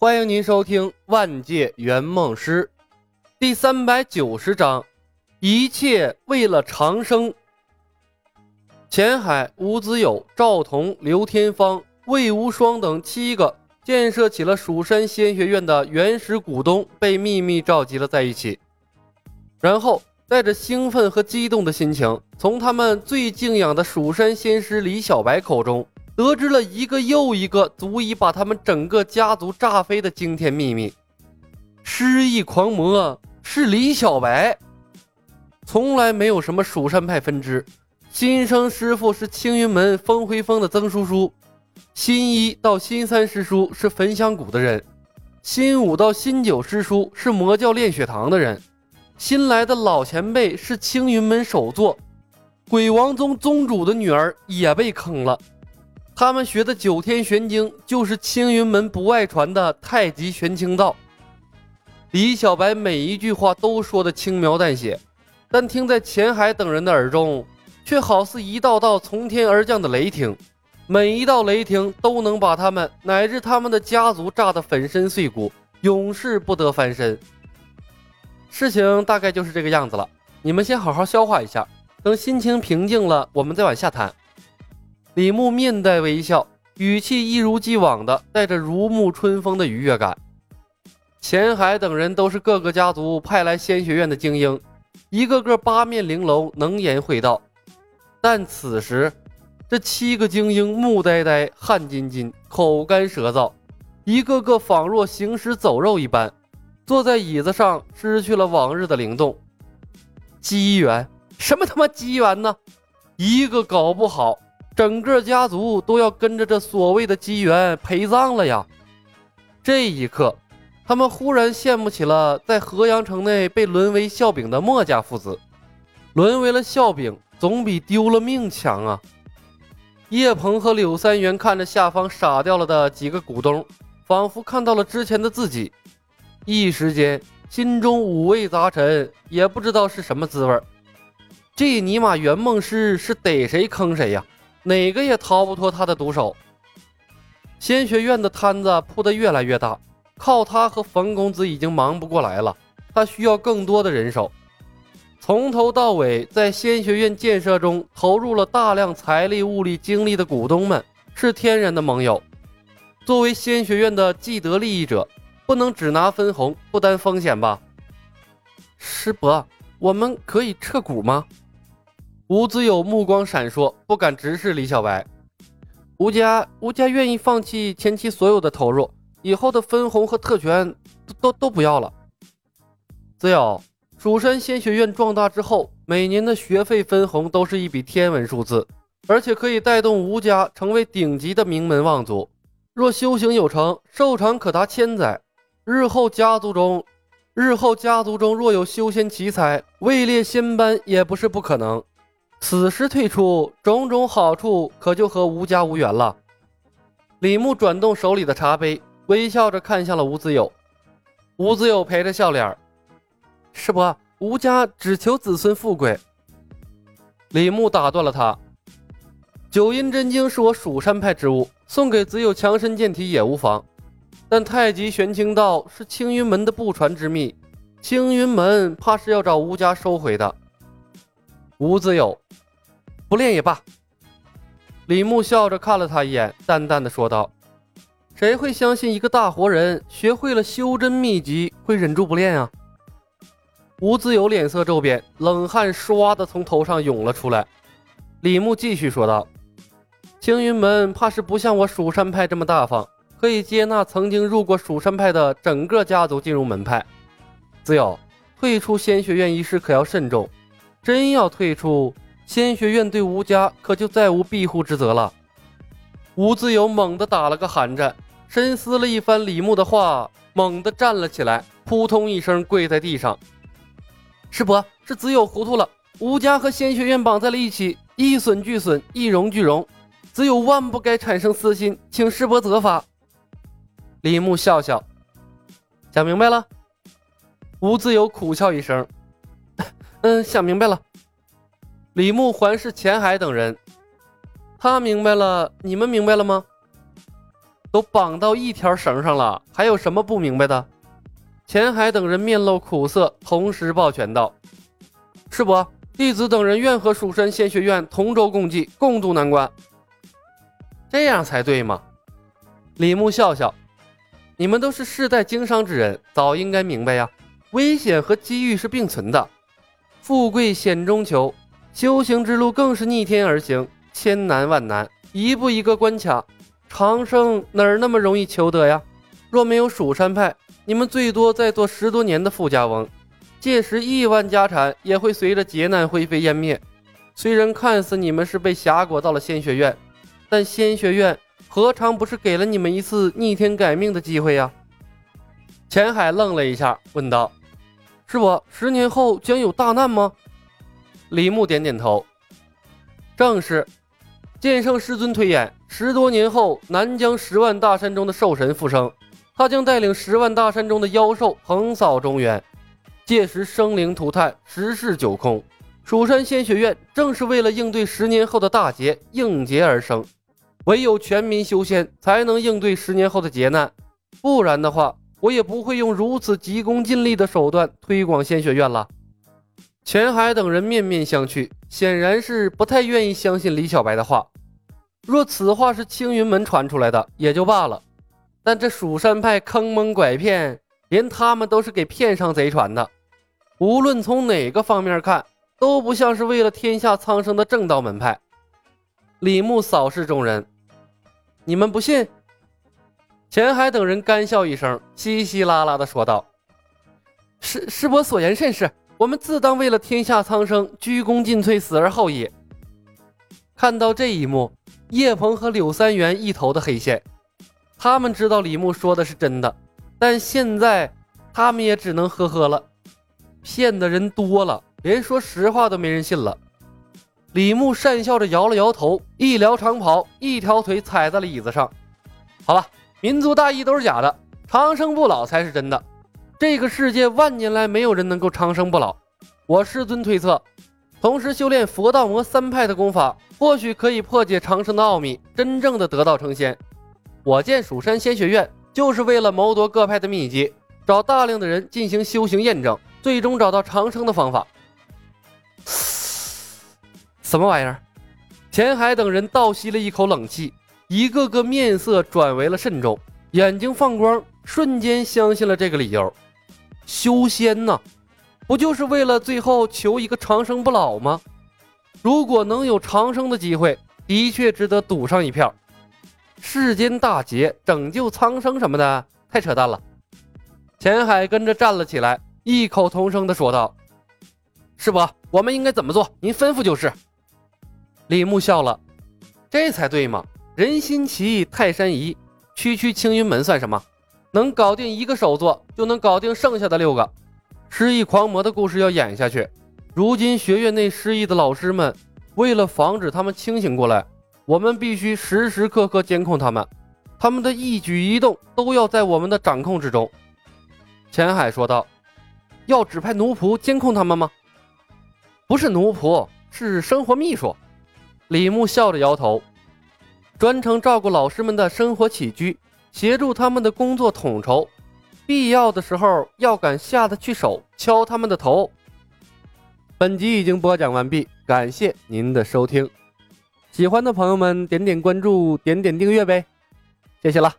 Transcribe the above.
欢迎您收听《万界圆梦师》第三百九十章，一切为了长生。钱海、吴子友、赵彤、刘天芳、魏无双等七个建设起了蜀山仙学院的原始股东被秘密召集了在一起，然后带着兴奋和激动的心情，从他们最敬仰的蜀山仙师李小白口中。得知了一个又一个足以把他们整个家族炸飞的惊天秘密。失忆狂魔是李小白，从来没有什么蜀山派分支。新生师傅是青云门风回峰的曾叔叔，新一到新三师叔是焚香谷的人，新五到新九师叔是魔教炼血堂的人，新来的老前辈是青云门首座鬼王宗宗主的女儿也被坑了。他们学的九天玄经，就是青云门不外传的太极玄清道。李小白每一句话都说的轻描淡写，但听在钱海等人的耳中，却好似一道道从天而降的雷霆。每一道雷霆都能把他们乃至他们的家族炸得粉身碎骨，永世不得翻身。事情大概就是这个样子了，你们先好好消化一下，等心情平静了，我们再往下谈。李牧面带微笑，语气一如既往的带着如沐春风的愉悦感。钱海等人都是各个家族派来仙学院的精英，一个个八面玲珑，能言会道。但此时，这七个精英木呆呆、汗津津、口干舌燥，一个个仿若行尸走肉一般，坐在椅子上，失去了往日的灵动。机缘？什么他妈机缘呢？一个搞不好。整个家族都要跟着这所谓的机缘陪葬了呀！这一刻，他们忽然羡慕起了在河阳城内被沦为笑柄的墨家父子。沦为了笑柄，总比丢了命强啊！叶鹏和柳三元看着下方傻掉了的几个股东，仿佛看到了之前的自己，一时间心中五味杂陈，也不知道是什么滋味。这尼玛圆梦师是逮谁坑谁呀！哪个也逃不脱他的毒手。仙学院的摊子铺得越来越大，靠他和冯公子已经忙不过来了，他需要更多的人手。从头到尾在仙学院建设中投入了大量财力、物力、精力的股东们是天然的盟友。作为仙学院的既得利益者，不能只拿分红不担风险吧？师伯，我们可以撤股吗？吴子友目光闪烁，不敢直视李小白。吴家，吴家愿意放弃前期所有的投入，以后的分红和特权都都都不要了。子友，蜀山仙学院壮大之后，每年的学费分红都是一笔天文数字，而且可以带动吴家成为顶级的名门望族。若修行有成，寿长可达千载，日后家族中，日后家族中若有修仙奇才，位列仙班也不是不可能。此时退出，种种好处可就和吴家无缘了。李牧转动手里的茶杯，微笑着看向了吴子友。吴子友陪着笑脸：“师伯，吴家只求子孙富贵。”李牧打断了他：“九阴真经是我蜀山派之物，送给子友强身健体也无妨。但太极玄清道是青云门的不传之秘，青云门怕是要找吴家收回的。”吴子友。不练也罢。李牧笑着看了他一眼，淡淡的说道：“谁会相信一个大活人学会了修真秘籍会忍住不练啊？”吴子友脸色骤变，冷汗唰的从头上涌了出来。李牧继续说道：“青云门怕是不像我蜀山派这么大方，可以接纳曾经入过蜀山派的整个家族进入门派。子友，退出仙学院一事可要慎重，真要退出。”仙学院对吴家可就再无庇护之责了。吴自由猛地打了个寒战，深思了一番李牧的话，猛地站了起来，扑通一声跪在地上：“师伯，是子友糊涂了。吴家和仙学院绑在了一起，一损俱损，一荣俱荣，子友万不该产生私心，请师伯责罚。”李牧笑笑，想明白了。吴自由苦笑一声：“嗯，想明白了。”李牧环视钱海等人，他明白了，你们明白了吗？都绑到一条绳上了，还有什么不明白的？钱海等人面露苦涩，同时抱拳道：“师伯，弟子等人愿和蜀山仙学院同舟共济，共度难关。这样才对嘛！”李牧笑笑：“你们都是世代经商之人，早应该明白呀。危险和机遇是并存的，富贵险中求，修行之路更是逆天而行，千难万难，一步一个关卡。长生哪儿那么容易求得呀？若没有蜀山派。”你们最多再做十多年的富家翁，届时亿万家产也会随着劫难灰飞烟灭。虽然看似你们是被挟裹到了仙学院，但仙学院何尝不是给了你们一次逆天改命的机会呀？钱海愣了一下，问道：“师傅，十年后将有大难吗？”李牧点点头：“正是。剑圣师尊推演，十多年后南疆十万大山中的兽神复生。”他将带领十万大山中的妖兽横扫中原，届时生灵涂炭，十室九空。蜀山仙学院正是为了应对十年后的大劫应劫而生，唯有全民修仙，才能应对十年后的劫难。不然的话，我也不会用如此急功近利的手段推广仙学院了。钱海等人面面相觑，显然是不太愿意相信李小白的话。若此话是青云门传出来的，也就罢了。但这蜀山派坑蒙拐骗，连他们都是给骗上贼船的。无论从哪个方面看，都不像是为了天下苍生的正道门派。李牧扫视众人：“你们不信？”钱海等人干笑一声，稀稀拉拉的说道：“师师伯所言甚是，我们自当为了天下苍生，鞠躬尽瘁，死而后已。”看到这一幕，叶鹏和柳三元一头的黑线。他们知道李牧说的是真的，但现在他们也只能呵呵了。骗的人多了，连说实话都没人信了。李牧讪笑着摇了摇头，一撩长袍，一条腿踩在了椅子上。好了，民族大义都是假的，长生不老才是真的。这个世界万年来没有人能够长生不老。我师尊推测，同时修炼佛道魔三派的功法，或许可以破解长生的奥秘，真正的得道成仙。我建蜀山仙学院，就是为了谋夺各派的秘籍，找大量的人进行修行验证，最终找到长生的方法。什么玩意儿？钱海等人倒吸了一口冷气，一个个面色转为了慎重，眼睛放光，瞬间相信了这个理由。修仙呢，不就是为了最后求一个长生不老吗？如果能有长生的机会，的确值得赌上一票。世间大劫，拯救苍生什么的，太扯淡了。钱海跟着站了起来，异口同声地说道：“师伯，我们应该怎么做？您吩咐就是。”李牧笑了：“这才对嘛！人心齐，泰山移，区区青云门算什么？能搞定一个首座，就能搞定剩下的六个。失忆狂魔的故事要演下去。如今学院内失忆的老师们，为了防止他们清醒过来。”我们必须时时刻刻监控他们，他们的一举一动都要在我们的掌控之中。”钱海说道。“要指派奴仆监控他们吗？”“不是奴仆，是生活秘书。”李牧笑着摇头，“专程照顾老师们的生活起居，协助他们的工作统筹，必要的时候要敢下得去手，敲他们的头。”本集已经播讲完毕，感谢您的收听。喜欢的朋友们，点点关注，点点订阅呗，谢谢了。